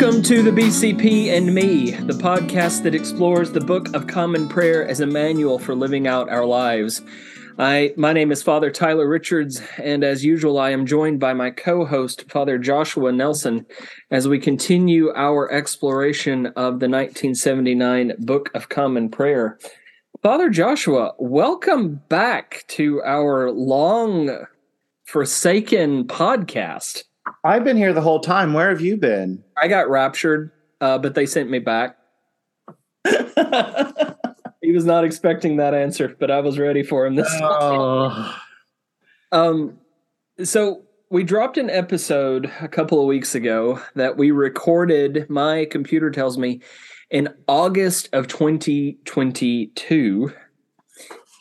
Welcome to the BCP and Me, the podcast that explores the Book of Common Prayer as a manual for living out our lives. I, my name is Father Tyler Richards, and as usual, I am joined by my co-host, Father Joshua Nelson, as we continue our exploration of the 1979 Book of Common Prayer. Father Joshua, welcome back to our long forsaken podcast. I've been here the whole time. Where have you been? I got raptured, uh, but they sent me back. he was not expecting that answer, but I was ready for him this oh. Um, so we dropped an episode a couple of weeks ago that we recorded. My computer tells me in August of 2022,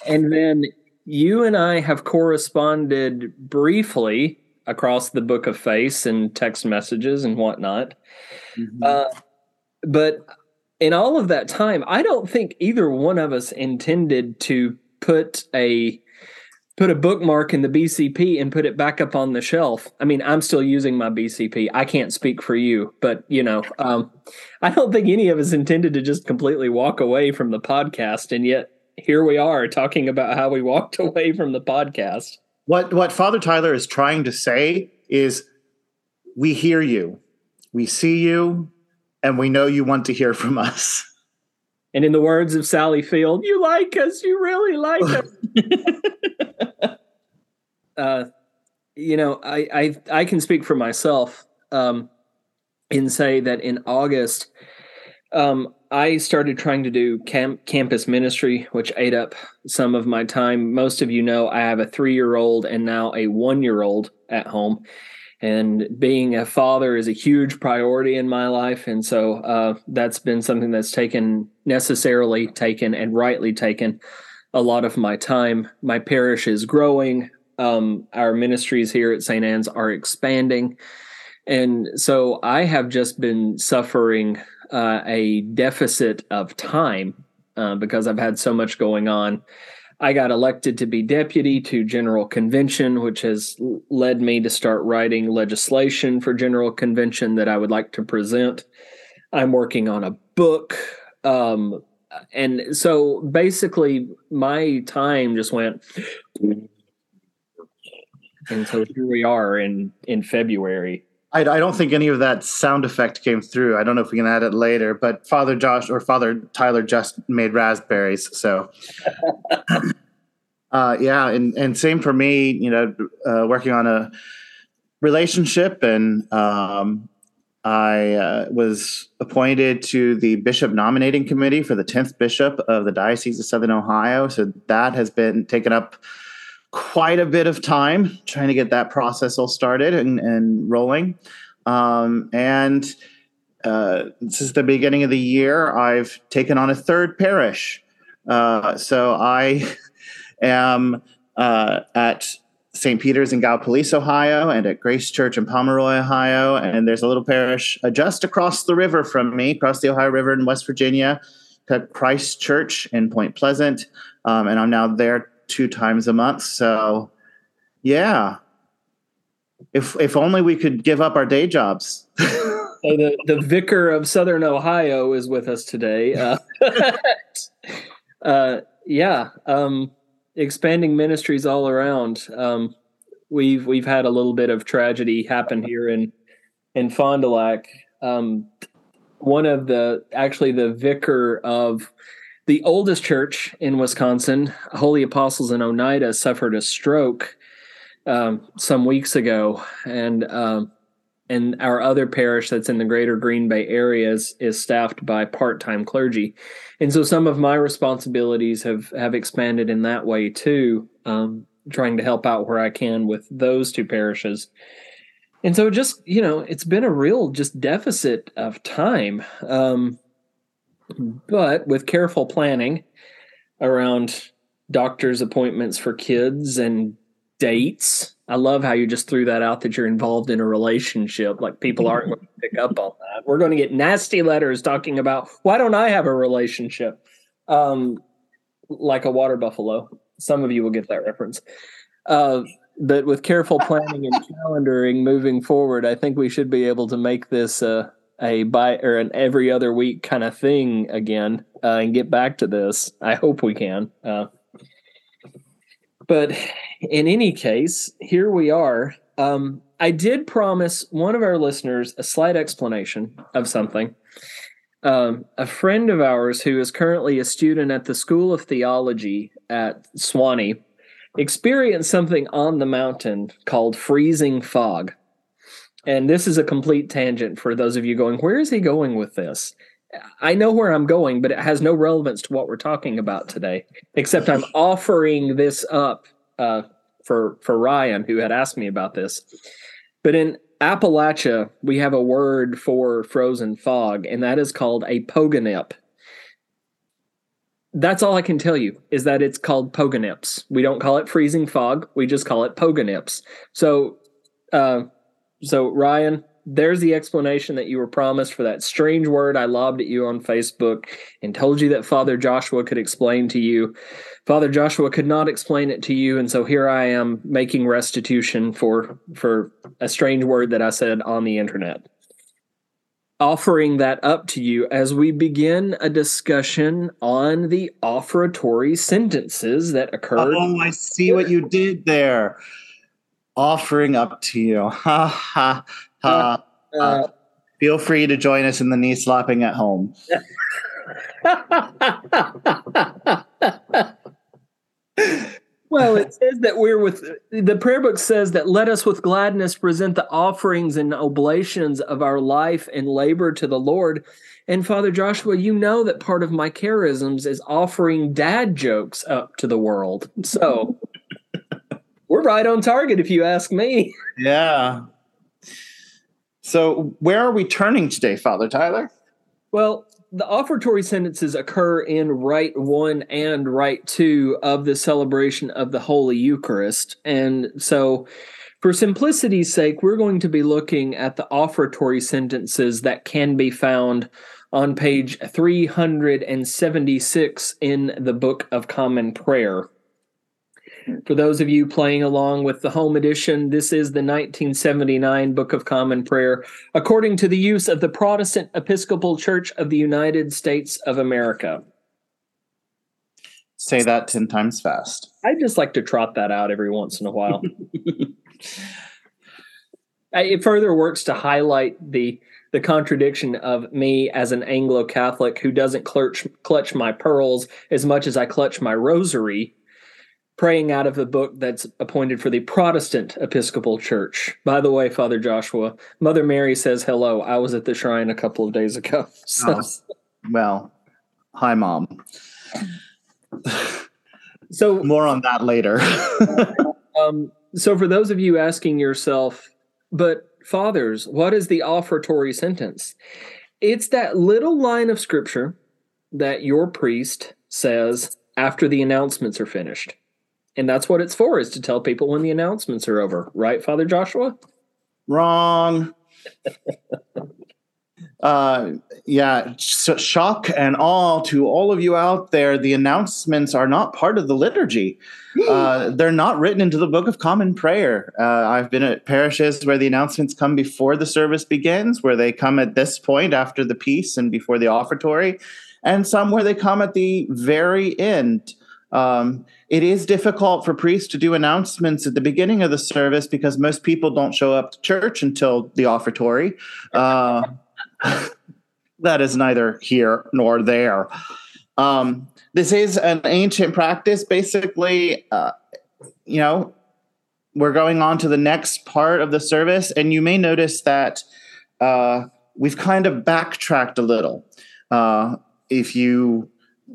and then you and I have corresponded briefly across the book of face and text messages and whatnot. Mm-hmm. Uh, but in all of that time, I don't think either one of us intended to put a put a bookmark in the BCP and put it back up on the shelf. I mean, I'm still using my BCP. I can't speak for you, but you know, um, I don't think any of us intended to just completely walk away from the podcast, and yet here we are talking about how we walked away from the podcast. What what Father Tyler is trying to say is we hear you. We see you and we know you want to hear from us. And in the words of Sally Field, you like us, you really like us. uh, you know, I, I I can speak for myself um, and say that in August, um, I started trying to do camp campus ministry, which ate up some of my time. Most of you know I have a three year old and now a one year old at home. And being a father is a huge priority in my life. And so uh, that's been something that's taken, necessarily taken, and rightly taken a lot of my time. My parish is growing. Um, our ministries here at St. Anne's are expanding. And so I have just been suffering uh, a deficit of time uh, because I've had so much going on. I got elected to be deputy to General Convention, which has led me to start writing legislation for General Convention that I would like to present. I'm working on a book. Um, and so basically, my time just went. And so here we are in, in February. I, I, don't think any of that sound effect came through. I don't know if we can add it later, but Father Josh or Father Tyler just made raspberries. So, uh, yeah, and and same for me. You know, uh, working on a relationship, and um, I uh, was appointed to the bishop nominating committee for the tenth bishop of the Diocese of Southern Ohio. So that has been taken up quite a bit of time trying to get that process all started and, and rolling. Um, and uh, since the beginning of the year, I've taken on a third parish. Uh, so I am uh, at St. Peter's in Gallipolis, Ohio, and at Grace Church in Pomeroy, Ohio. And there's a little parish uh, just across the river from me, across the Ohio River in West Virginia, called Christ Church in Point Pleasant. Um, and I'm now there two times a month. So, yeah, if if only we could give up our day jobs. so the the vicar of Southern Ohio is with us today. Uh, uh, yeah, um, expanding ministries all around. Um, we've we've had a little bit of tragedy happen here in in Fond du Lac. Um, one of the actually the vicar of the oldest church in Wisconsin, Holy Apostles in Oneida, suffered a stroke um, some weeks ago, and um, and our other parish that's in the greater Green Bay area is, is staffed by part-time clergy, and so some of my responsibilities have have expanded in that way too, um, trying to help out where I can with those two parishes. And so just, you know, it's been a real just deficit of time. Um, but with careful planning around doctor's appointments for kids and dates. I love how you just threw that out that you're involved in a relationship. Like people aren't going to pick up on that. We're going to get nasty letters talking about why don't I have a relationship? Um, like a water buffalo. Some of you will get that reference. Uh, but with careful planning and calendaring moving forward, I think we should be able to make this uh, a by or an every other week kind of thing again uh, and get back to this. I hope we can. Uh, but in any case, here we are. Um, I did promise one of our listeners a slight explanation of something. Um, a friend of ours who is currently a student at the School of Theology at Sewanee experienced something on the mountain called freezing fog. And this is a complete tangent for those of you going, where is he going with this? I know where I'm going, but it has no relevance to what we're talking about today, except I'm offering this up uh, for for Ryan, who had asked me about this. But in Appalachia, we have a word for frozen fog, and that is called a pogonip. That's all I can tell you is that it's called pogonips. We don't call it freezing fog. We just call it pogonips. So, uh, so Ryan, there's the explanation that you were promised for that strange word I lobbed at you on Facebook and told you that Father Joshua could explain to you. Father Joshua could not explain it to you, and so here I am making restitution for for a strange word that I said on the internet. Offering that up to you as we begin a discussion on the offertory sentences that occurred. Oh, I see what you did there. Offering up to you. Ha ha uh, uh, feel free to join us in the knee slapping at home. well, it says that we're with the prayer book says that let us with gladness present the offerings and oblations of our life and labor to the Lord. And Father Joshua, you know that part of my charisms is offering dad jokes up to the world. So we're right on target if you ask me. Yeah. So, where are we turning today, Father Tyler? Well, the offertory sentences occur in Rite 1 and Rite 2 of the celebration of the Holy Eucharist. And so, for simplicity's sake, we're going to be looking at the offertory sentences that can be found on page 376 in the Book of Common Prayer. For those of you playing along with the home edition, this is the 1979 Book of Common Prayer, according to the use of the Protestant Episcopal Church of the United States of America. Say that 10 times fast. I just like to trot that out every once in a while. it further works to highlight the the contradiction of me as an Anglo Catholic who doesn't clutch clutch my pearls as much as I clutch my rosary praying out of the book that's appointed for the Protestant Episcopal Church. By the way, Father Joshua, Mother Mary says hello. I was at the shrine a couple of days ago. So. Oh, well, hi, Mom. so more on that later. um, so, for those of you asking yourself, but fathers, what is the offertory sentence? It's that little line of scripture that your priest says after the announcements are finished. And that's what it's for, is to tell people when the announcements are over. Right, Father Joshua? Wrong. uh, yeah, sh- shock and awe to all of you out there. The announcements are not part of the liturgy. Uh, they're not written into the Book of Common Prayer. Uh, I've been at parishes where the announcements come before the service begins, where they come at this point after the peace and before the offertory, and some where they come at the very end. Um, it is difficult for priests to do announcements at the beginning of the service because most people don't show up to church until the offertory. Uh, that is neither here nor there. Um, this is an ancient practice. Basically, uh, you know, we're going on to the next part of the service, and you may notice that uh, we've kind of backtracked a little. Uh, if you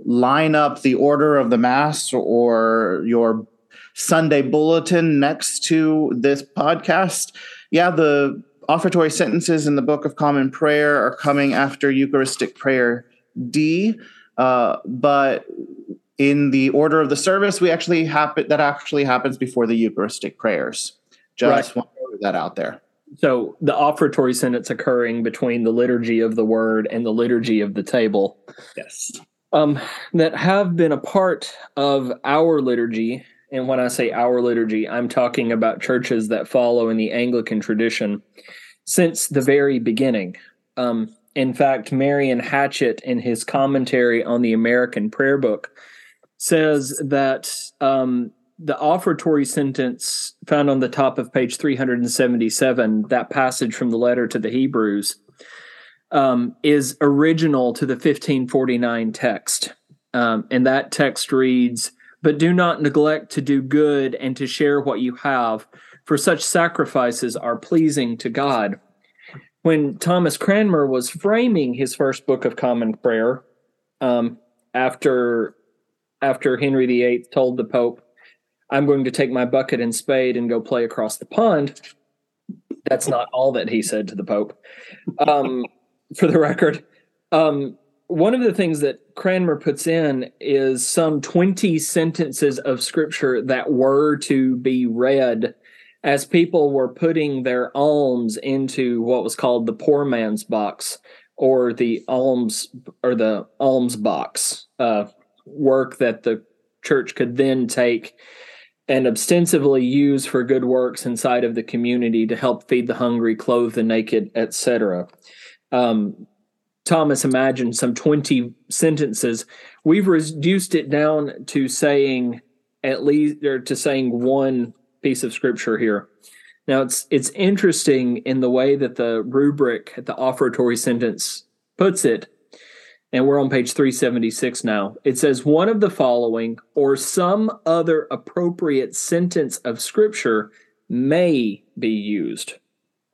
line up the order of the mass or your Sunday bulletin next to this podcast, yeah, the offertory sentences in the Book of Common Prayer are coming after Eucharistic Prayer D, uh, but in the order of the service, we actually happen that actually happens before the Eucharistic prayers. Just right. want to put that out there. So the offertory sentence occurring between the liturgy of the word and the liturgy of the table. Yes um, that have been a part of our liturgy. And when I say our liturgy, I'm talking about churches that follow in the Anglican tradition since the very beginning. Um, in fact, Marion Hatchett, in his commentary on the American Prayer Book, says that um, the offertory sentence found on the top of page 377, that passage from the letter to the Hebrews, um, is original to the 1549 text. Um, and that text reads, But do not neglect to do good and to share what you have, for such sacrifices are pleasing to God. When Thomas Cranmer was framing his first book of common prayer, um, after after Henry VIII told the Pope, I'm going to take my bucket and spade and go play across the pond. That's not all that he said to the Pope. Um, for the record, um, one of the things that Cranmer puts in is some 20 sentences of scripture that were to be read as people were putting their alms into what was called the poor man's box or the alms or the alms box uh, work that the church could then take and ostensibly use for good works inside of the community to help feed the hungry, clothe the naked, etc. Um, Thomas imagined some 20 sentences. We've reduced it down to saying at least or to saying one piece of scripture here. Now it's it's interesting in the way that the rubric, the offertory sentence puts it and we're on page 376 now. It says one of the following or some other appropriate sentence of scripture may be used.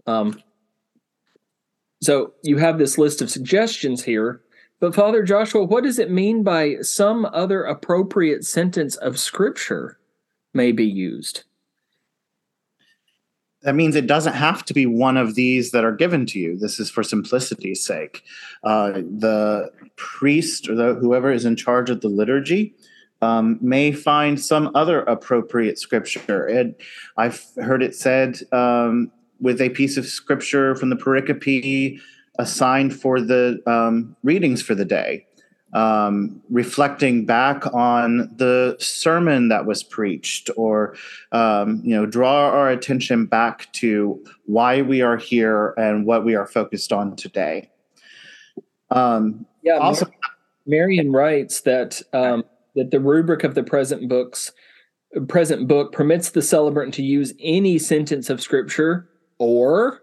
Um, so you have this list of suggestions here, but Father Joshua, what does it mean by some other appropriate sentence of scripture may be used? that means it doesn't have to be one of these that are given to you. This is for simplicity's sake. Uh, the priest or the, whoever is in charge of the liturgy um, may find some other appropriate scripture. And I've heard it said um, with a piece of scripture from the pericope assigned for the um, readings for the day um, reflecting back on the sermon that was preached, or um, you know, draw our attention back to why we are here and what we are focused on today. Um, yeah. Also, Marion writes that um, that the rubric of the present books present book permits the celebrant to use any sentence of scripture or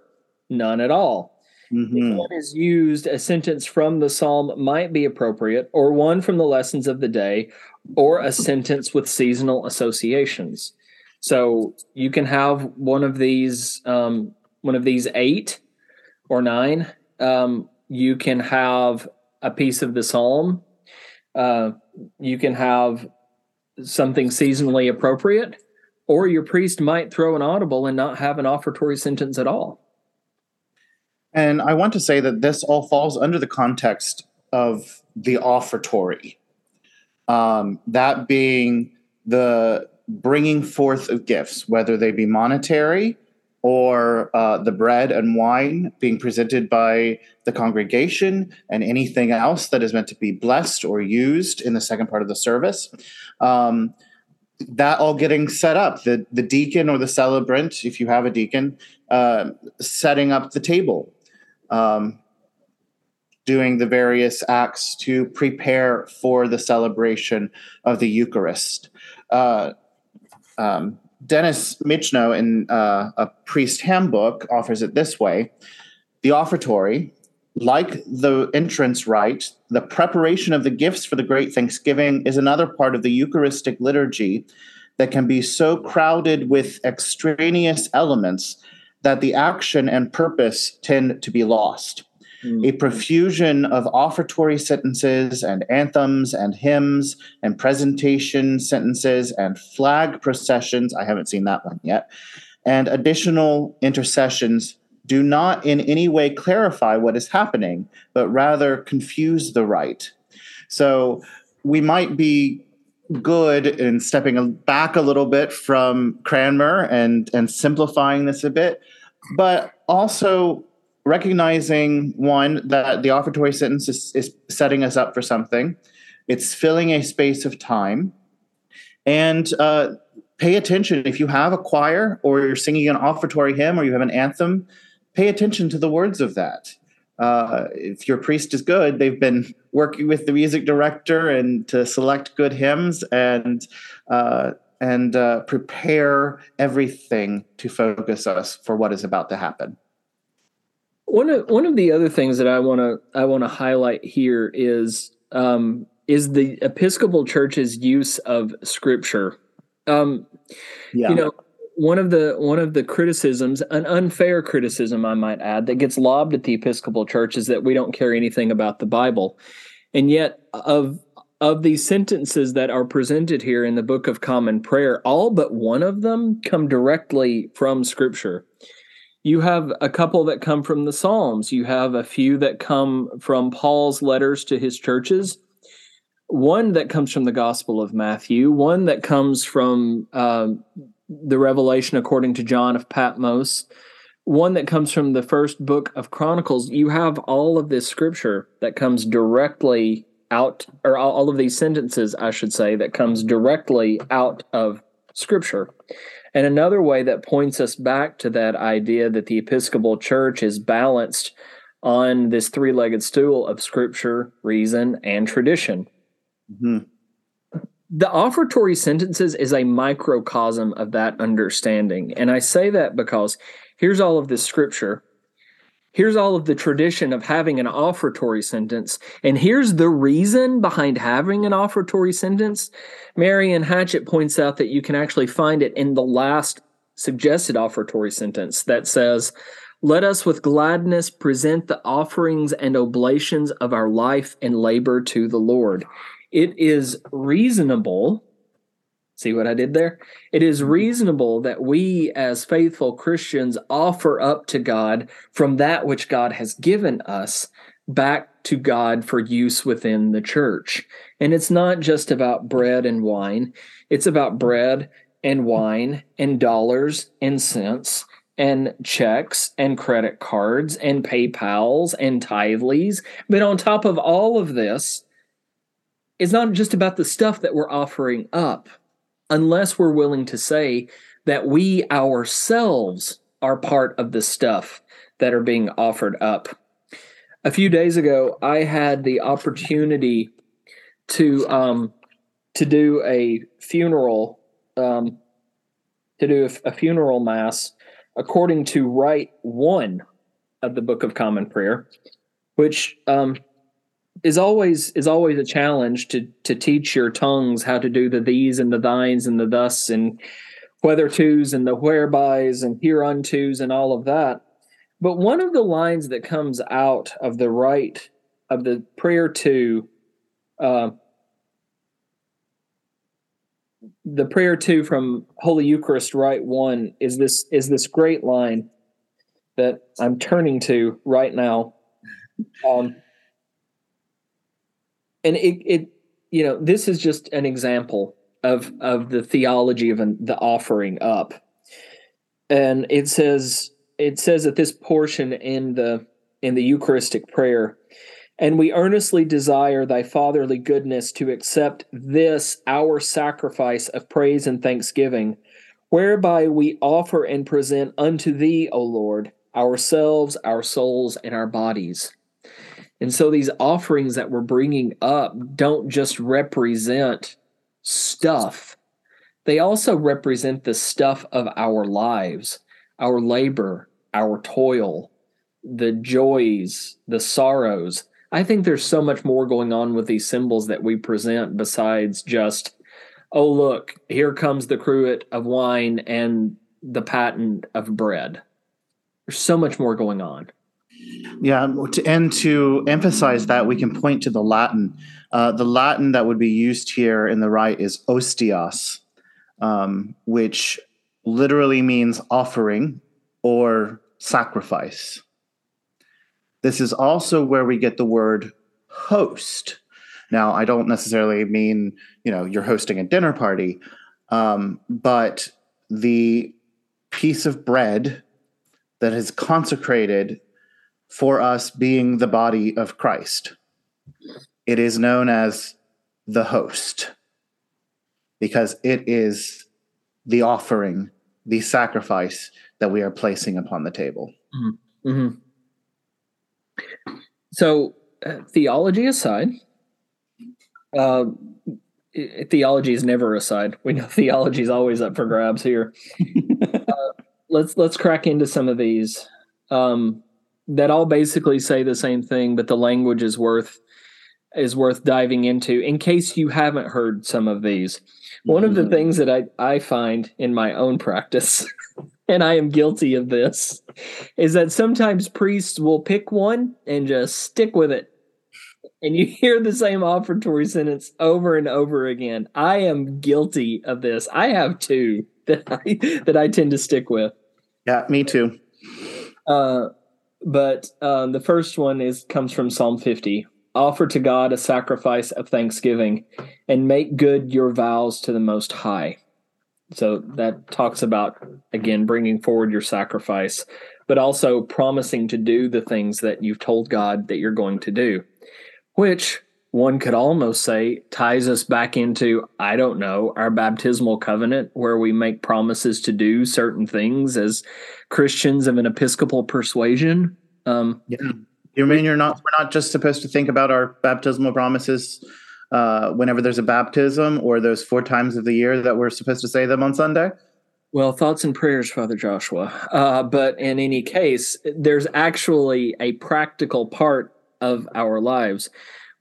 none at all Mm-hmm. If one is used, a sentence from the psalm might be appropriate, or one from the lessons of the day, or a sentence with seasonal associations. So you can have one of these, um, one of these eight or nine. Um, you can have a piece of the psalm. Uh, you can have something seasonally appropriate, or your priest might throw an audible and not have an offertory sentence at all. And I want to say that this all falls under the context of the offertory. Um, that being the bringing forth of gifts, whether they be monetary or uh, the bread and wine being presented by the congregation and anything else that is meant to be blessed or used in the second part of the service. Um, that all getting set up the the deacon or the celebrant if you have a deacon uh, setting up the table um, doing the various acts to prepare for the celebration of the Eucharist. Uh, um, Dennis Michno in uh, a priest handbook offers it this way the offertory, like the entrance rite, the preparation of the gifts for the great thanksgiving is another part of the Eucharistic liturgy that can be so crowded with extraneous elements that the action and purpose tend to be lost. Mm. A profusion of offertory sentences and anthems and hymns and presentation sentences and flag processions. I haven't seen that one yet. And additional intercessions do not in any way clarify what is happening, but rather confuse the rite. So we might be good in stepping back a little bit from Cranmer and and simplifying this a bit, but also recognizing one that the offertory sentence is, is setting us up for something. It's filling a space of time, and uh, pay attention if you have a choir or you're singing an offertory hymn or you have an anthem. Pay attention to the words of that. uh, if your priest is good, they've been working with the music director and to select good hymns and uh, and uh, prepare everything to focus us for what is about to happen. One of one of the other things that I want to I want to highlight here is um, is the Episcopal Church's use of Scripture. Um, yeah. You know, one of the one of the criticisms, an unfair criticism, I might add, that gets lobbed at the Episcopal Church is that we don't care anything about the Bible, and yet of of these sentences that are presented here in the Book of Common Prayer, all but one of them come directly from Scripture. You have a couple that come from the Psalms. You have a few that come from Paul's letters to his churches. One that comes from the Gospel of Matthew. One that comes from um, the revelation according to John of Patmos, one that comes from the first book of Chronicles, you have all of this scripture that comes directly out, or all of these sentences, I should say, that comes directly out of scripture. And another way that points us back to that idea that the Episcopal Church is balanced on this three legged stool of scripture, reason, and tradition. Mm-hmm the offertory sentences is a microcosm of that understanding. And I say that because here's all of this scripture. Here's all of the tradition of having an offertory sentence. And here's the reason behind having an offertory sentence. Marion Hatchett points out that you can actually find it in the last suggested offertory sentence that says, Let us with gladness present the offerings and oblations of our life and labor to the Lord it is reasonable. See what I did there? It is mm-hmm. reasonable that we, as faithful Christians, offer up to God from that which God has given us back to God for use within the church. And it's not just about bread and wine, it's about bread and wine and dollars and cents and checks and credit cards and PayPals and tithlies. But on top of all of this, it's not just about the stuff that we're offering up, unless we're willing to say that we ourselves are part of the stuff that are being offered up. A few days ago, I had the opportunity to um, to do a funeral um, to do a, a funeral mass according to Rite One of the Book of Common Prayer, which um, is always is always a challenge to to teach your tongues how to do the these and the thines and the thus and whether tos and the wherebys and here hereuntos and all of that. But one of the lines that comes out of the rite of the prayer to uh, the prayer two from Holy Eucharist Rite One is this is this great line that I'm turning to right now. Um, and it, it you know this is just an example of of the theology of an, the offering up. And it says it says at this portion in the in the eucharistic prayer and we earnestly desire thy fatherly goodness to accept this our sacrifice of praise and thanksgiving whereby we offer and present unto thee o lord ourselves our souls and our bodies and so these offerings that we're bringing up don't just represent stuff, they also represent the stuff of our lives, our labor, our toil, the joys, the sorrows. I think there's so much more going on with these symbols that we present besides just, oh, look, here comes the cruet of wine and the paten of bread. There's so much more going on. Yeah, to, and to emphasize that, we can point to the Latin. Uh, the Latin that would be used here in the rite is ostias, um, which literally means offering or sacrifice. This is also where we get the word host. Now, I don't necessarily mean, you know, you're hosting a dinner party, um, but the piece of bread that is consecrated for us being the body of Christ. It is known as the host because it is the offering, the sacrifice that we are placing upon the table. Mm-hmm. Mm-hmm. So, uh, theology aside, uh, theology is never aside. We know theology is always up for grabs here. uh, let's let's crack into some of these um, that all basically say the same thing, but the language is worth is worth diving into in case you haven't heard some of these. One of the mm-hmm. things that I, I find in my own practice, and I am guilty of this, is that sometimes priests will pick one and just stick with it. And you hear the same offertory sentence over and over again. I am guilty of this. I have two that I that I tend to stick with. Yeah, me too. Uh, but um, the first one is comes from Psalm 50, offer to God a sacrifice of thanksgiving and make good your vows to the Most High. So that talks about, again, bringing forward your sacrifice, but also promising to do the things that you've told God that you're going to do, which one could almost say ties us back into, I don't know, our baptismal covenant where we make promises to do certain things as Christians of an Episcopal persuasion. Um, yeah you mean you're not? We're not just supposed to think about our baptismal promises uh, whenever there's a baptism, or those four times of the year that we're supposed to say them on Sunday. Well, thoughts and prayers, Father Joshua. Uh, but in any case, there's actually a practical part of our lives.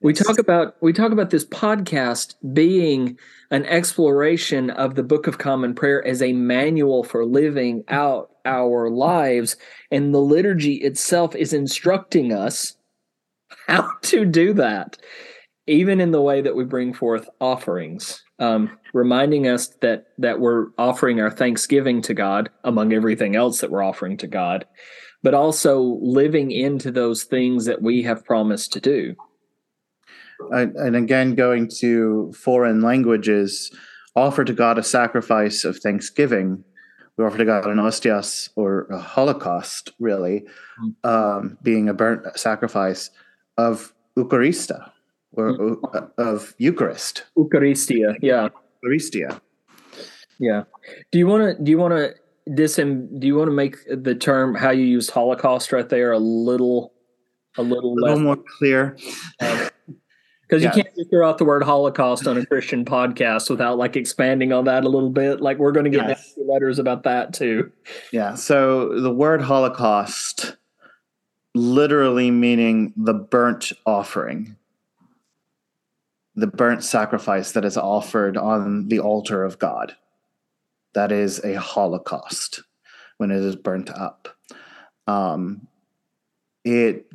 We talk about we talk about this podcast being an exploration of the Book of Common Prayer as a manual for living out our lives. And the liturgy itself is instructing us how to do that, even in the way that we bring forth offerings, um, reminding us that that we're offering our thanksgiving to God among everything else that we're offering to God, but also living into those things that we have promised to do. And again, going to foreign languages, offer to God a sacrifice of thanksgiving we offer to God an ostias or a holocaust, really, mm. um, being a burnt sacrifice of Eucharista or mm. uh, of Eucharist. Eucharistia, yeah. Eucharistia. Yeah. Do you want to? Do you want to? This do you want to make the term how you used Holocaust right there a little, a little, a little more clear? Um, because yeah. you can't just throw out the word Holocaust on a Christian podcast without like expanding on that a little bit. Like we're going to get yes. letters about that too. Yeah. So the word Holocaust, literally meaning the burnt offering, the burnt sacrifice that is offered on the altar of God. That is a Holocaust when it is burnt up. Um, it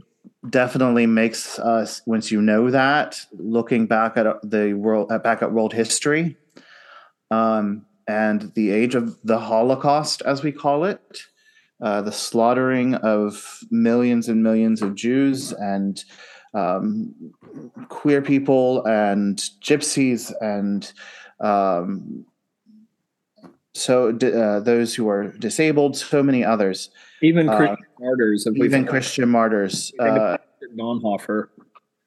definitely makes us once you know that looking back at the world at back at world history um, and the age of the holocaust as we call it uh, the slaughtering of millions and millions of jews and um, queer people and gypsies and um, so uh, those who are disabled so many others even Christian uh, martyrs. Even Christian martyrs. Uh, Bonhoeffer.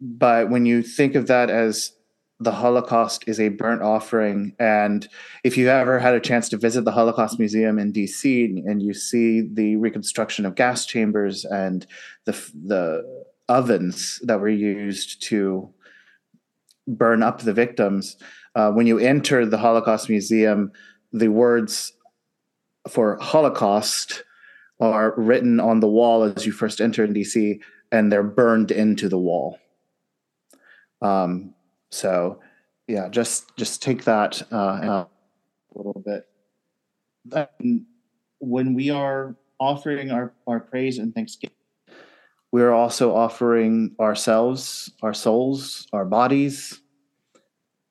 But when you think of that as the Holocaust is a burnt offering, and if you've ever had a chance to visit the Holocaust Museum in D.C. and you see the reconstruction of gas chambers and the the ovens that were used to burn up the victims, uh, when you enter the Holocaust Museum, the words for Holocaust are written on the wall as you first enter in DC, and they're burned into the wall. Um, so, yeah, just just take that uh, a little bit. And when we are offering our, our praise and thanksgiving, we're also offering ourselves, our souls, our bodies,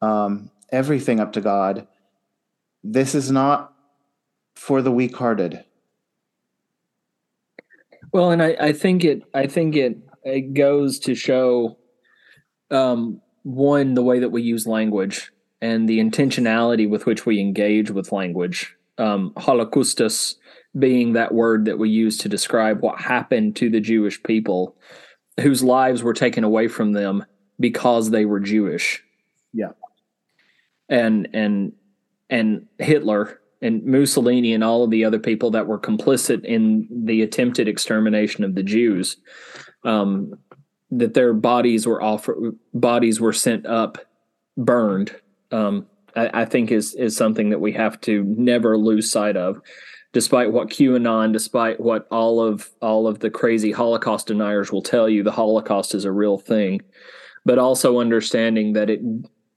um, everything up to God. This is not for the weak hearted. Well, and I, I think it I think it it goes to show um, one the way that we use language and the intentionality with which we engage with language. Um, Holocaustus being that word that we use to describe what happened to the Jewish people whose lives were taken away from them because they were Jewish. Yeah. And and and Hitler and Mussolini and all of the other people that were complicit in the attempted extermination of the Jews. um, that their bodies were offered, bodies were sent up, burned. Um, I, I think is is something that we have to never lose sight of despite what QAnon, despite what all of all of the crazy Holocaust deniers will tell you, the Holocaust is a real thing. But also understanding that it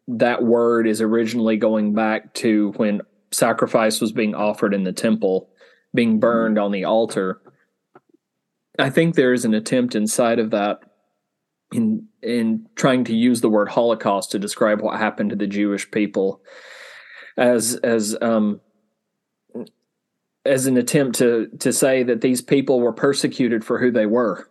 that word is originally going back to when sacrifice was being offered in the temple, being burned on the altar. I think there is an attempt inside of that in in trying to use the word Holocaust to describe what happened to the Jewish people as as um as an attempt to to say that these people were persecuted for who they were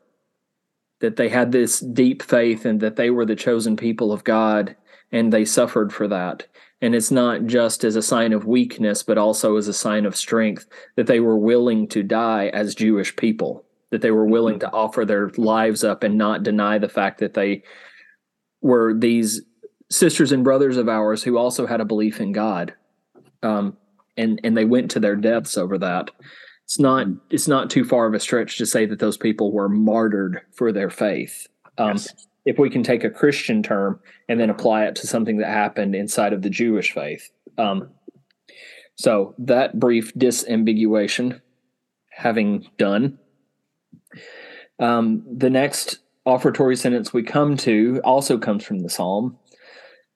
that they had this deep faith and that they were the chosen people of God and they suffered for that and it's not just as a sign of weakness but also as a sign of strength that they were willing to die as Jewish people that they were willing to offer their lives up and not deny the fact that they were these sisters and brothers of ours who also had a belief in God um, and and they went to their deaths over that. It's not it's not too far of a stretch to say that those people were martyred for their faith. Um, yes. If we can take a Christian term and then apply it to something that happened inside of the Jewish faith. Um, so that brief disambiguation having done, um, the next offertory sentence we come to also comes from the psalm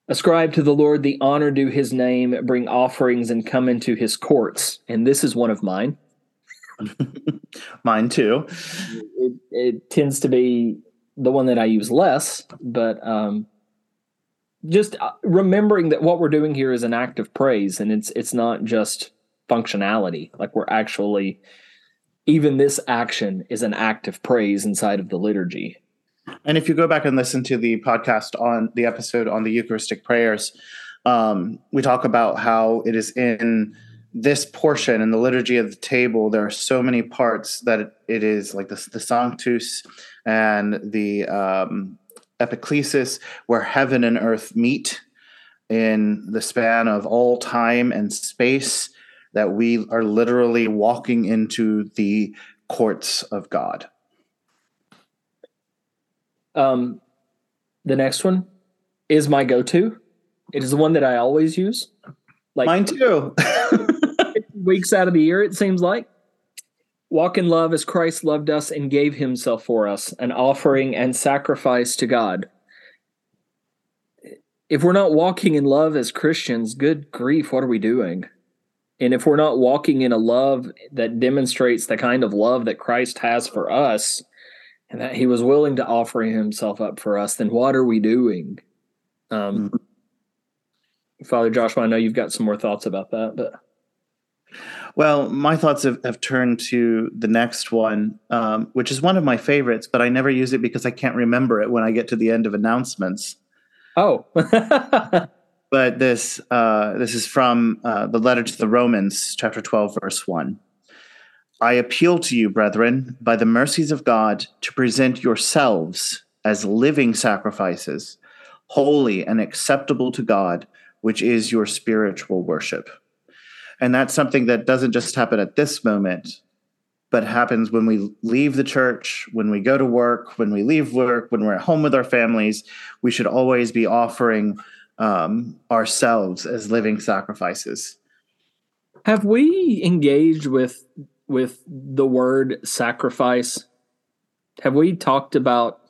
Ascribe to the Lord the honor due his name, bring offerings and come into his courts. And this is one of mine. mine too. It, it, tends to be the one that I use less, but um, just uh, remembering that what we're doing here is an act of praise and it's it's not just functionality. Like we're actually even this action is an act of praise inside of the liturgy. And if you go back and listen to the podcast on the episode on the Eucharistic prayers, um, we talk about how it is in this portion in the liturgy of the table. There are so many parts that it is like the, the Sanctus and the um, Epiclesis, where heaven and earth meet in the span of all time and space. That we are literally walking into the courts of God. Um, the next one is my go-to. It is the one that I always use. Like mine too. weeks out of the year, it seems like. Walk in love as Christ loved us and gave himself for us, an offering and sacrifice to God. If we're not walking in love as Christians, good grief, what are we doing? And if we're not walking in a love that demonstrates the kind of love that Christ has for us, and that he was willing to offer himself up for us, then what are we doing? Um, mm-hmm. Father Joshua, I know you've got some more thoughts about that, but. Well, my thoughts have, have turned to the next one, um, which is one of my favorites, but I never use it because I can't remember it when I get to the end of announcements. Oh. but this uh, this is from uh, the letter to the Romans, chapter 12, verse 1. I appeal to you, brethren, by the mercies of God, to present yourselves as living sacrifices, holy and acceptable to God, which is your spiritual worship. And that's something that doesn't just happen at this moment, but happens when we leave the church, when we go to work, when we leave work, when we're at home with our families. We should always be offering um, ourselves as living sacrifices. Have we engaged with with the word sacrifice? Have we talked about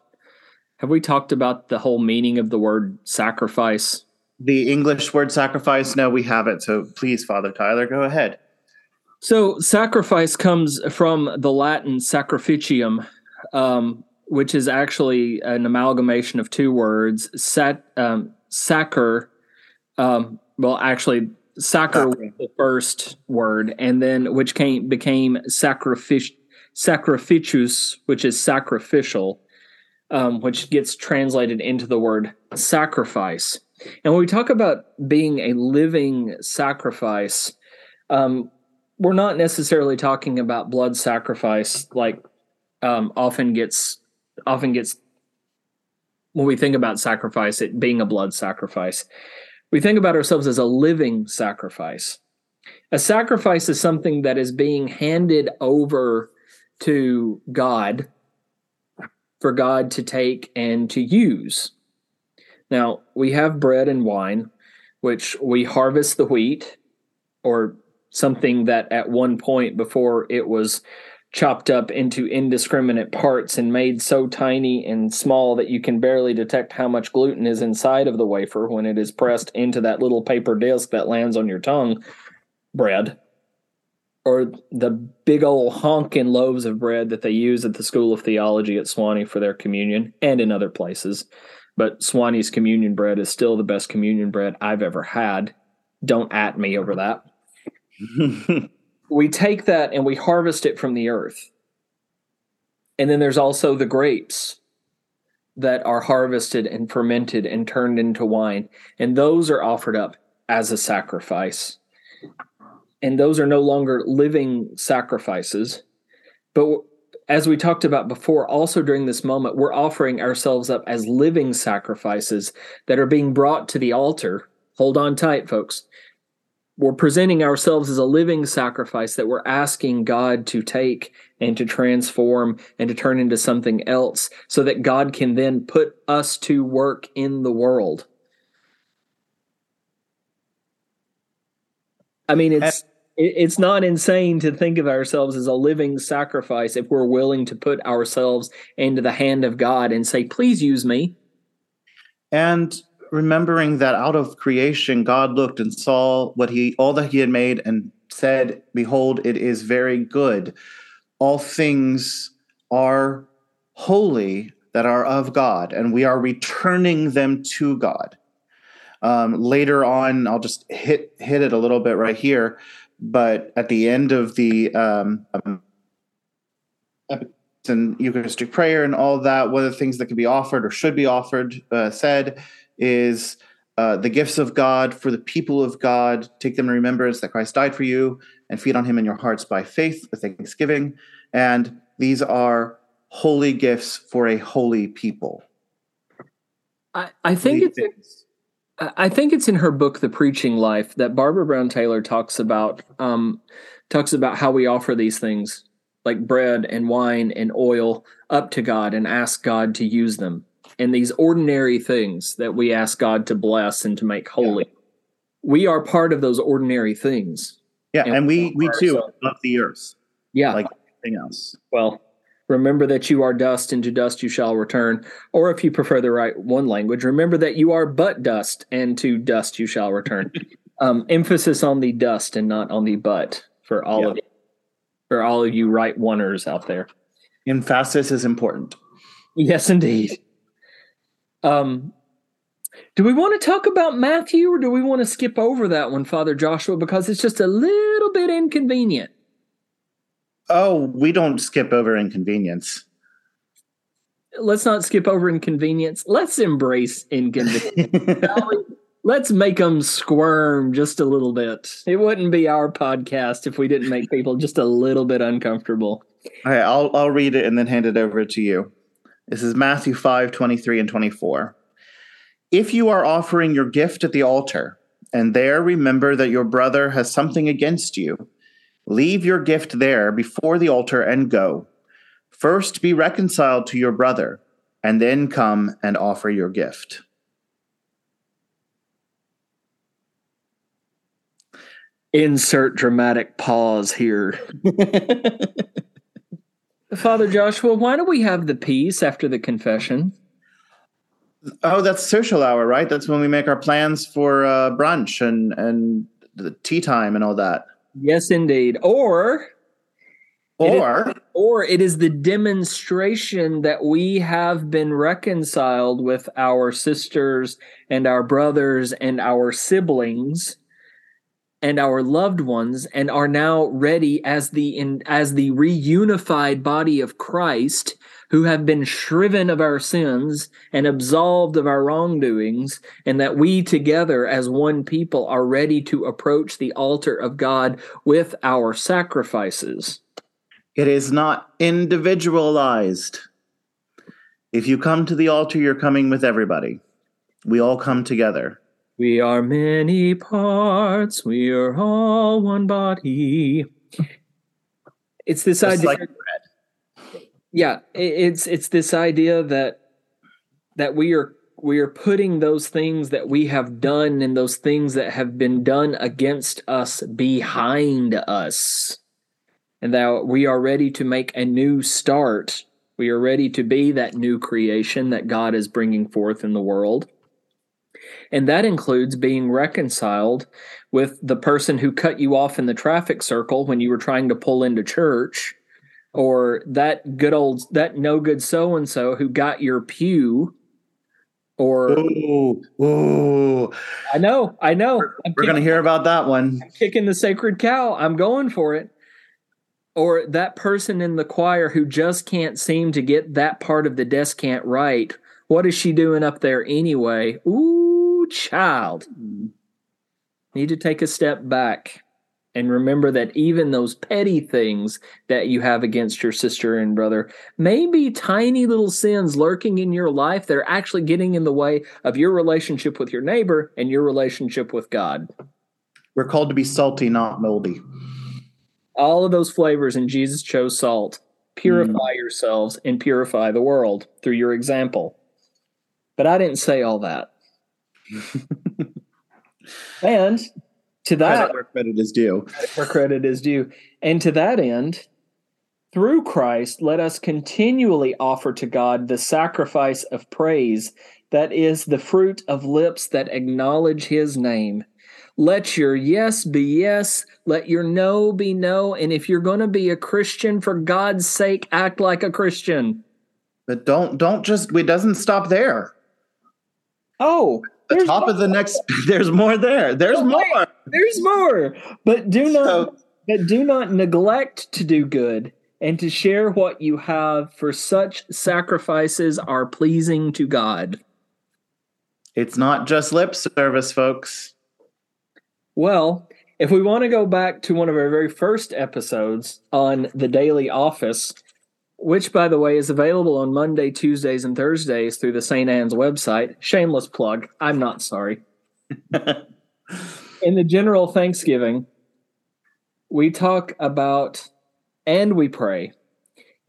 have we talked about the whole meaning of the word sacrifice? The English word sacrifice? No, we haven't. So please, Father Tyler, go ahead. So sacrifice comes from the Latin sacrificium, um, which is actually an amalgamation of two words, sat, um, sacer. Um, well, actually, Sacer was the first word, and then which came became sacrific- sacrificius, which is sacrificial, um, which gets translated into the word sacrifice. And when we talk about being a living sacrifice, um, we're not necessarily talking about blood sacrifice, like um, often gets often gets when we think about sacrifice, it being a blood sacrifice we think about ourselves as a living sacrifice. A sacrifice is something that is being handed over to God for God to take and to use. Now, we have bread and wine, which we harvest the wheat or something that at one point before it was chopped up into indiscriminate parts and made so tiny and small that you can barely detect how much gluten is inside of the wafer when it is pressed into that little paper disc that lands on your tongue bread or the big old honking loaves of bread that they use at the School of Theology at Sewanee for their communion and in other places. But Sewanee's communion bread is still the best communion bread I've ever had. Don't at me over that. we take that and we harvest it from the earth. And then there's also the grapes that are harvested and fermented and turned into wine. And those are offered up as a sacrifice and those are no longer living sacrifices. But as we talked about before, also during this moment, we're offering ourselves up as living sacrifices that are being brought to the altar. Hold on tight, folks. We're presenting ourselves as a living sacrifice that we're asking God to take and to transform and to turn into something else so that God can then put us to work in the world. I mean, it's it's not insane to think of ourselves as a living sacrifice if we're willing to put ourselves into the hand of God and say, "Please use me." And remembering that out of creation, God looked and saw what he all that he had made and said, "Behold, it is very good. All things are holy that are of God, and we are returning them to God." Um, later on, I'll just hit hit it a little bit right here. But at the end of the um, and Eucharistic prayer and all that, one of the things that can be offered or should be offered, uh, said, is uh, the gifts of God for the people of God. Take them in remembrance that Christ died for you and feed on him in your hearts by faith with thanksgiving. And these are holy gifts for a holy people. I, I think it's. Things I think it's in her book, The Preaching Life, that Barbara Brown Taylor talks about um, talks about how we offer these things like bread and wine and oil up to God and ask God to use them. And these ordinary things that we ask God to bless and to make holy. Yeah. We are part of those ordinary things. Yeah, and, and we we too love the earth. Yeah. Like anything else. Well, Remember that you are dust, and to dust you shall return. Or if you prefer the Rite One language, remember that you are but dust, and to dust you shall return. um, emphasis on the dust and not on the but for all yeah. of for all of you Rite Oneers out there. Emphasis is important. Yes, indeed. Um, do we want to talk about Matthew, or do we want to skip over that one, Father Joshua, because it's just a little bit inconvenient? Oh, we don't skip over inconvenience. Let's not skip over inconvenience. Let's embrace inconvenience. Let's make them squirm just a little bit. It wouldn't be our podcast if we didn't make people just a little bit uncomfortable. All right, I'll I'll read it and then hand it over to you. This is Matthew 5, 23 and 24. If you are offering your gift at the altar, and there remember that your brother has something against you, Leave your gift there before the altar and go. First be reconciled to your brother, and then come and offer your gift. Insert dramatic pause here. Father Joshua, why do we have the peace after the confession? Oh, that's social hour, right? That's when we make our plans for uh, brunch and and the tea time and all that. Yes, indeed. Or or it is, or it is the demonstration that we have been reconciled with our sisters and our brothers and our siblings and our loved ones and are now ready as the in, as the reunified body of Christ who have been shriven of our sins and absolved of our wrongdoings, and that we together as one people are ready to approach the altar of God with our sacrifices. It is not individualized. If you come to the altar, you're coming with everybody. We all come together. We are many parts, we are all one body. It's this Just idea. Like yeah, it's it's this idea that that we are we are putting those things that we have done and those things that have been done against us behind us. And that we are ready to make a new start. We are ready to be that new creation that God is bringing forth in the world. And that includes being reconciled with the person who cut you off in the traffic circle when you were trying to pull into church or that good old that no good so and so who got your pew or ooh, ooh. I know, I know. We're, we're going to hear about that one. I'm kicking the sacred cow. I'm going for it. Or that person in the choir who just can't seem to get that part of the descant right. What is she doing up there anyway? Ooh, child. Mm-hmm. Need to take a step back and remember that even those petty things that you have against your sister and brother may be tiny little sins lurking in your life that are actually getting in the way of your relationship with your neighbor and your relationship with God. We're called to be salty, not moldy. All of those flavors, and Jesus chose salt. Purify mm. yourselves and purify the world through your example. But I didn't say all that. and to that, where credit is due. Where credit is due. And to that end, through Christ, let us continually offer to God the sacrifice of praise that is the fruit of lips that acknowledge his name. Let your yes be yes, let your no be no. And if you're going to be a Christian, for God's sake, act like a Christian. But don't don't just it doesn't stop there. Oh, the top more. of the next there's more there. There's oh, more. There's more. But do not so, but do not neglect to do good and to share what you have for such sacrifices are pleasing to God. It's not just lip service, folks. Well, if we want to go back to one of our very first episodes on the daily office, which by the way is available on Monday, Tuesdays, and Thursdays through the St. Anne's website. Shameless plug. I'm not sorry. In the general Thanksgiving, we talk about and we pray.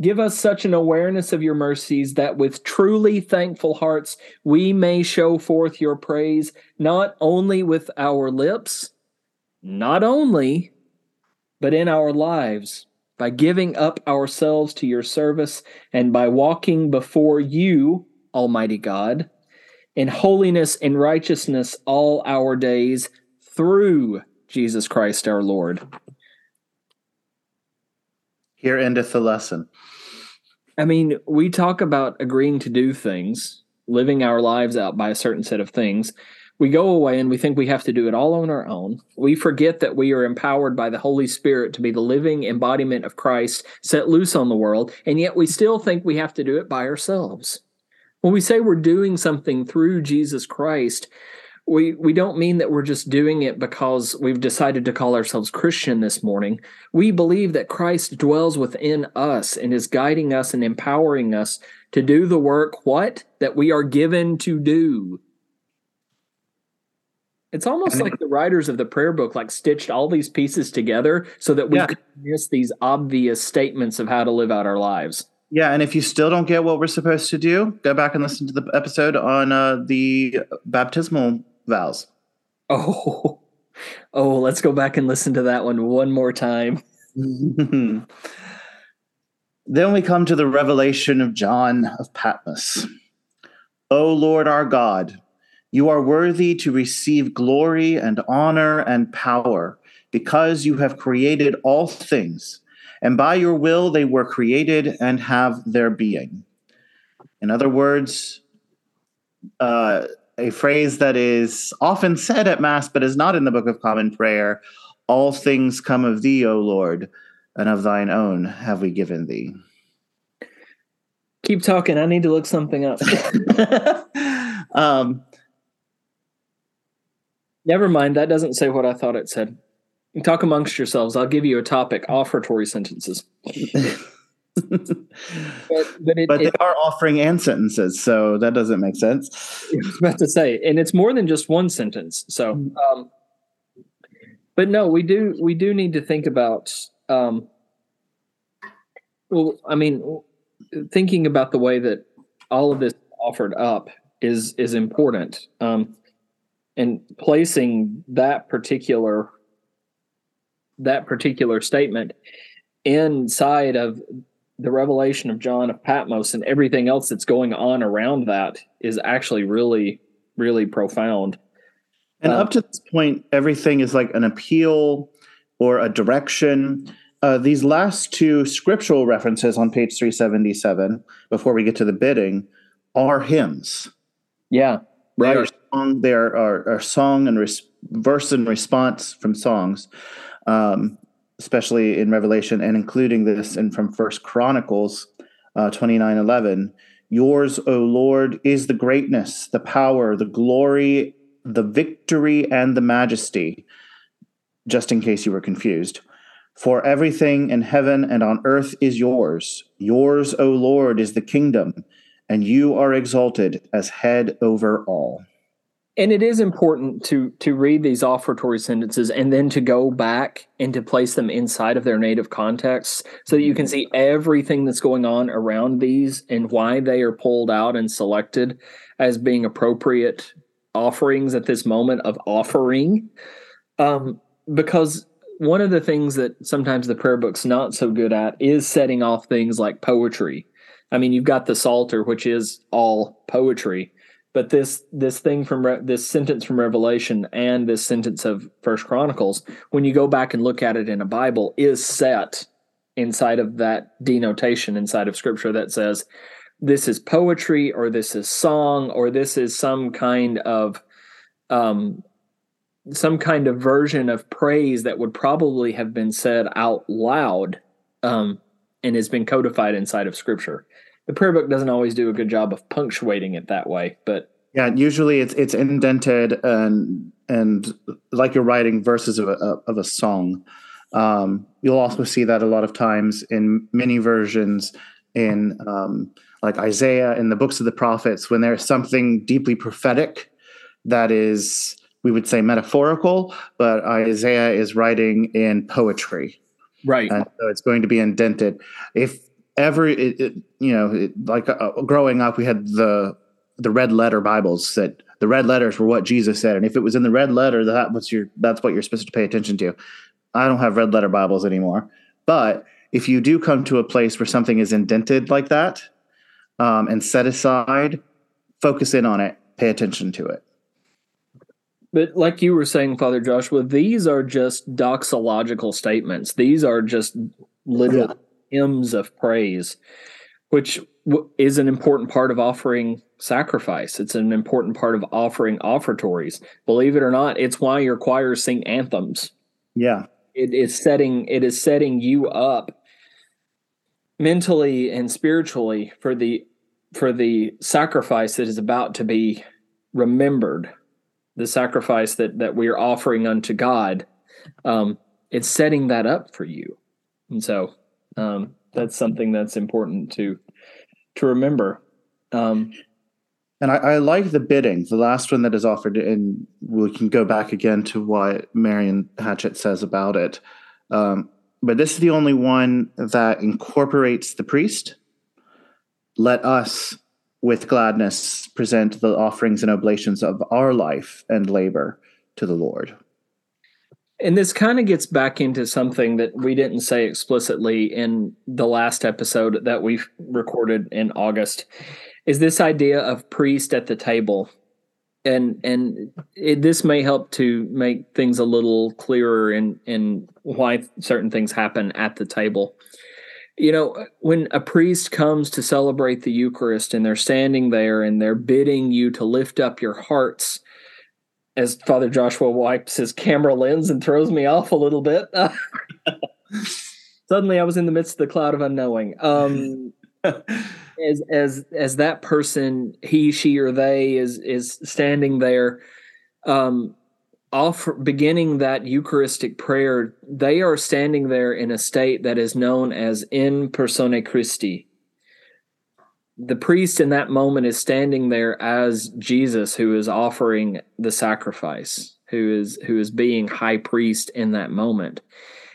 Give us such an awareness of your mercies that with truly thankful hearts we may show forth your praise, not only with our lips, not only, but in our lives by giving up ourselves to your service and by walking before you, Almighty God, in holiness and righteousness all our days through Jesus Christ our Lord. Here endeth the lesson. I mean, we talk about agreeing to do things, living our lives out by a certain set of things, we go away and we think we have to do it all on our own. We forget that we are empowered by the Holy Spirit to be the living embodiment of Christ set loose on the world, and yet we still think we have to do it by ourselves. When we say we're doing something through Jesus Christ, we we don't mean that we're just doing it because we've decided to call ourselves Christian this morning. We believe that Christ dwells within us and is guiding us and empowering us to do the work what that we are given to do. It's almost like the writers of the prayer book like stitched all these pieces together so that we yeah. could miss these obvious statements of how to live out our lives. Yeah, and if you still don't get what we're supposed to do, go back and listen to the episode on uh, the baptismal vows. Oh, oh, let's go back and listen to that one one more time. then we come to the revelation of John of Patmos. O Lord our God, you are worthy to receive glory and honor and power because you have created all things, and by your will they were created and have their being. In other words, uh, a phrase that is often said at Mass but is not in the Book of Common Prayer All things come of thee, O Lord, and of thine own have we given thee. Keep talking. I need to look something up. um, Never mind. That doesn't say what I thought it said. Talk amongst yourselves. I'll give you a topic. Offertory sentences. but, but, it, but, they it, are offering and sentences, so that doesn't make sense. I was about to say, and it's more than just one sentence. So, mm. um, but no, we do we do need to think about. Um, well, I mean, thinking about the way that all of this offered up is is important. Um, and placing that particular that particular statement inside of the revelation of John of Patmos and everything else that's going on around that is actually really, really profound. And uh, up to this point, everything is like an appeal or a direction. Uh, these last two scriptural references on page 377, before we get to the bidding, are hymns. Yeah, right. Song, they are, are, song and res- verse and response from songs. Um, especially in Revelation and including this and from First Chronicles uh, 29 11. Yours, O Lord, is the greatness, the power, the glory, the victory, and the majesty. Just in case you were confused. For everything in heaven and on earth is yours. Yours, O Lord, is the kingdom, and you are exalted as head over all and it is important to to read these offertory sentences and then to go back and to place them inside of their native context so that you can see everything that's going on around these and why they are pulled out and selected as being appropriate offerings at this moment of offering. Um, because one of the things that sometimes the prayer book's not so good at is setting off things like poetry. I mean you've got the psalter which is all poetry but this this thing from Re- this sentence from revelation and this sentence of first chronicles when you go back and look at it in a bible is set inside of that denotation inside of scripture that says this is poetry or this is song or this is some kind of um some kind of version of praise that would probably have been said out loud um and has been codified inside of scripture the prayer book doesn't always do a good job of punctuating it that way, but yeah, usually it's it's indented and and like you're writing verses of a of a song. Um, you'll also see that a lot of times in many versions in um, like Isaiah in the books of the prophets when there's something deeply prophetic that is we would say metaphorical, but Isaiah is writing in poetry. Right. And so it's going to be indented. If every it, it, you know it, like uh, growing up we had the the red letter bibles that the red letters were what jesus said. And if it was in the red letter that was your that's what you're supposed to pay attention to. I don't have red letter bibles anymore. But if you do come to a place where something is indented like that um, and set aside focus in on it pay attention to it. But like you were saying father joshua these are just doxological statements. These are just literal yeah hymns of praise, which is an important part of offering sacrifice. It's an important part of offering offertories. Believe it or not, it's why your choirs sing anthems. Yeah. It is setting it is setting you up mentally and spiritually for the for the sacrifice that is about to be remembered, the sacrifice that that we are offering unto God. Um, it's setting that up for you. And so um, that's something that's important to to remember. Um, and I, I, like the bidding, the last one that is offered, and we can go back again to what Marion Hatchett says about it. Um, but this is the only one that incorporates the priest. Let us, with gladness, present the offerings and oblations of our life and labor to the Lord. And this kind of gets back into something that we didn't say explicitly in the last episode that we recorded in August is this idea of priest at the table. And and it, this may help to make things a little clearer in in why certain things happen at the table. You know, when a priest comes to celebrate the Eucharist and they're standing there and they're bidding you to lift up your hearts as Father Joshua wipes his camera lens and throws me off a little bit. Suddenly, I was in the midst of the cloud of unknowing. Um, as as as that person, he, she, or they is is standing there, um, offer beginning that Eucharistic prayer. They are standing there in a state that is known as in persona Christi the priest in that moment is standing there as Jesus who is offering the sacrifice, who is who is being high priest in that moment.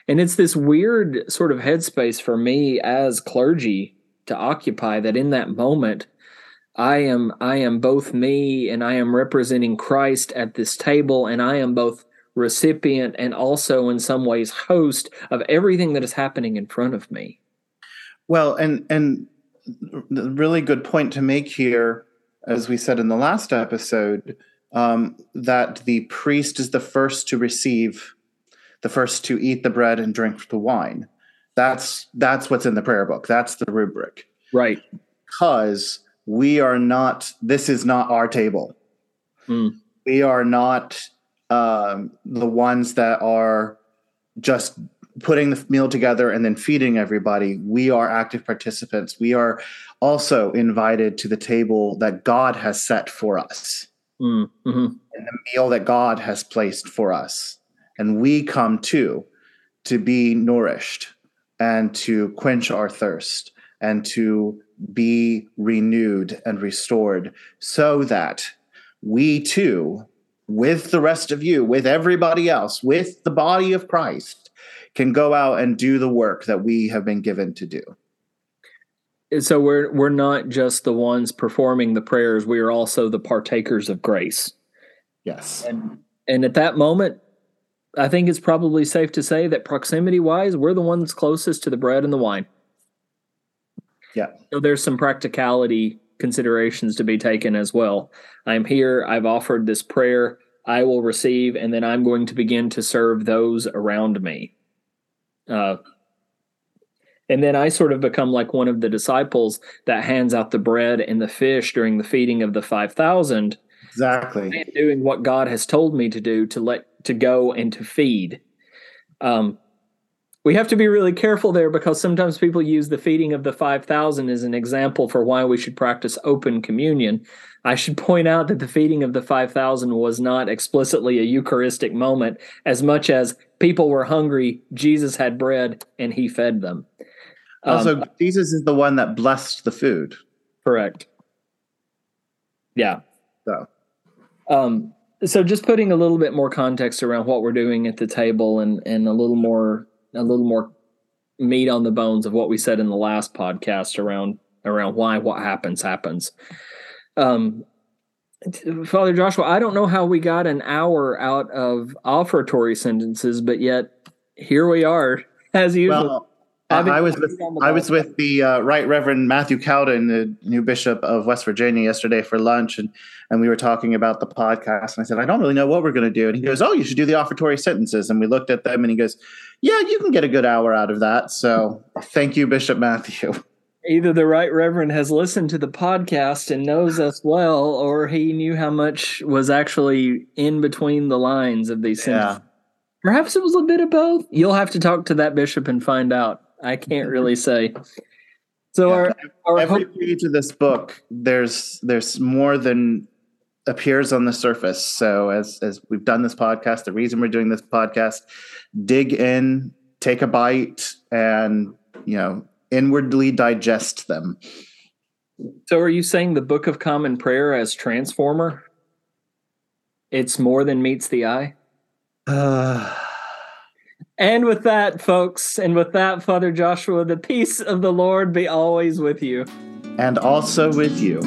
And it's this weird sort of headspace for me as clergy to occupy that in that moment I am I am both me and I am representing Christ at this table and I am both recipient and also in some ways host of everything that is happening in front of me. Well, and and the really good point to make here, as we said in the last episode, um, that the priest is the first to receive, the first to eat the bread and drink the wine. That's that's what's in the prayer book. That's the rubric. Right. Because we are not. This is not our table. Mm. We are not um, the ones that are just putting the meal together and then feeding everybody. We are active participants. We are also invited to the table that God has set for us mm, mm-hmm. and the meal that God has placed for us. And we come too to be nourished and to quench our thirst and to be renewed and restored so that we too, with the rest of you, with everybody else, with the body of Christ, can go out and do the work that we have been given to do. So we're we're not just the ones performing the prayers, we are also the partakers of grace. Yes. And and at that moment, I think it's probably safe to say that proximity wise, we're the ones closest to the bread and the wine. Yeah. So there's some practicality considerations to be taken as well. I'm here, I've offered this prayer, I will receive, and then I'm going to begin to serve those around me. Uh, and then I sort of become like one of the disciples that hands out the bread and the fish during the feeding of the 5,000. Exactly. doing what God has told me to do to let to go and to feed. Um, we have to be really careful there because sometimes people use the feeding of the 5,000 as an example for why we should practice open communion. I should point out that the feeding of the 5,000 was not explicitly a Eucharistic moment as much as people were hungry, Jesus had bread, and he fed them. Um, also, Jesus is the one that blessed the food. Correct. Yeah. So, um, so just putting a little bit more context around what we're doing at the table and and a little more a little more meat on the bones of what we said in the last podcast around around why what happens happens. Um, Father Joshua, I don't know how we got an hour out of offertory sentences, but yet here we are, as usual. Well, I was with I was with the uh, Right Reverend Matthew Cowden, the new bishop of West Virginia, yesterday for lunch, and and we were talking about the podcast. And I said, I don't really know what we're going to do. And he goes, Oh, you should do the offertory sentences. And we looked at them, and he goes, Yeah, you can get a good hour out of that. So thank you, Bishop Matthew. either the right reverend has listened to the podcast and knows us well, or he knew how much was actually in between the lines of these yeah. Perhaps it was a bit of both. You'll have to talk to that bishop and find out. I can't really say. So yeah. our, our every hope- page of this book, there's there's more than appears on the surface. So as as we've done this podcast, the reason we're doing this podcast, dig in, take a bite, and you know inwardly digest them. So, are you saying the Book of Common Prayer as Transformer? It's more than meets the eye? Uh, and with that, folks, and with that, Father Joshua, the peace of the Lord be always with you. And also with you.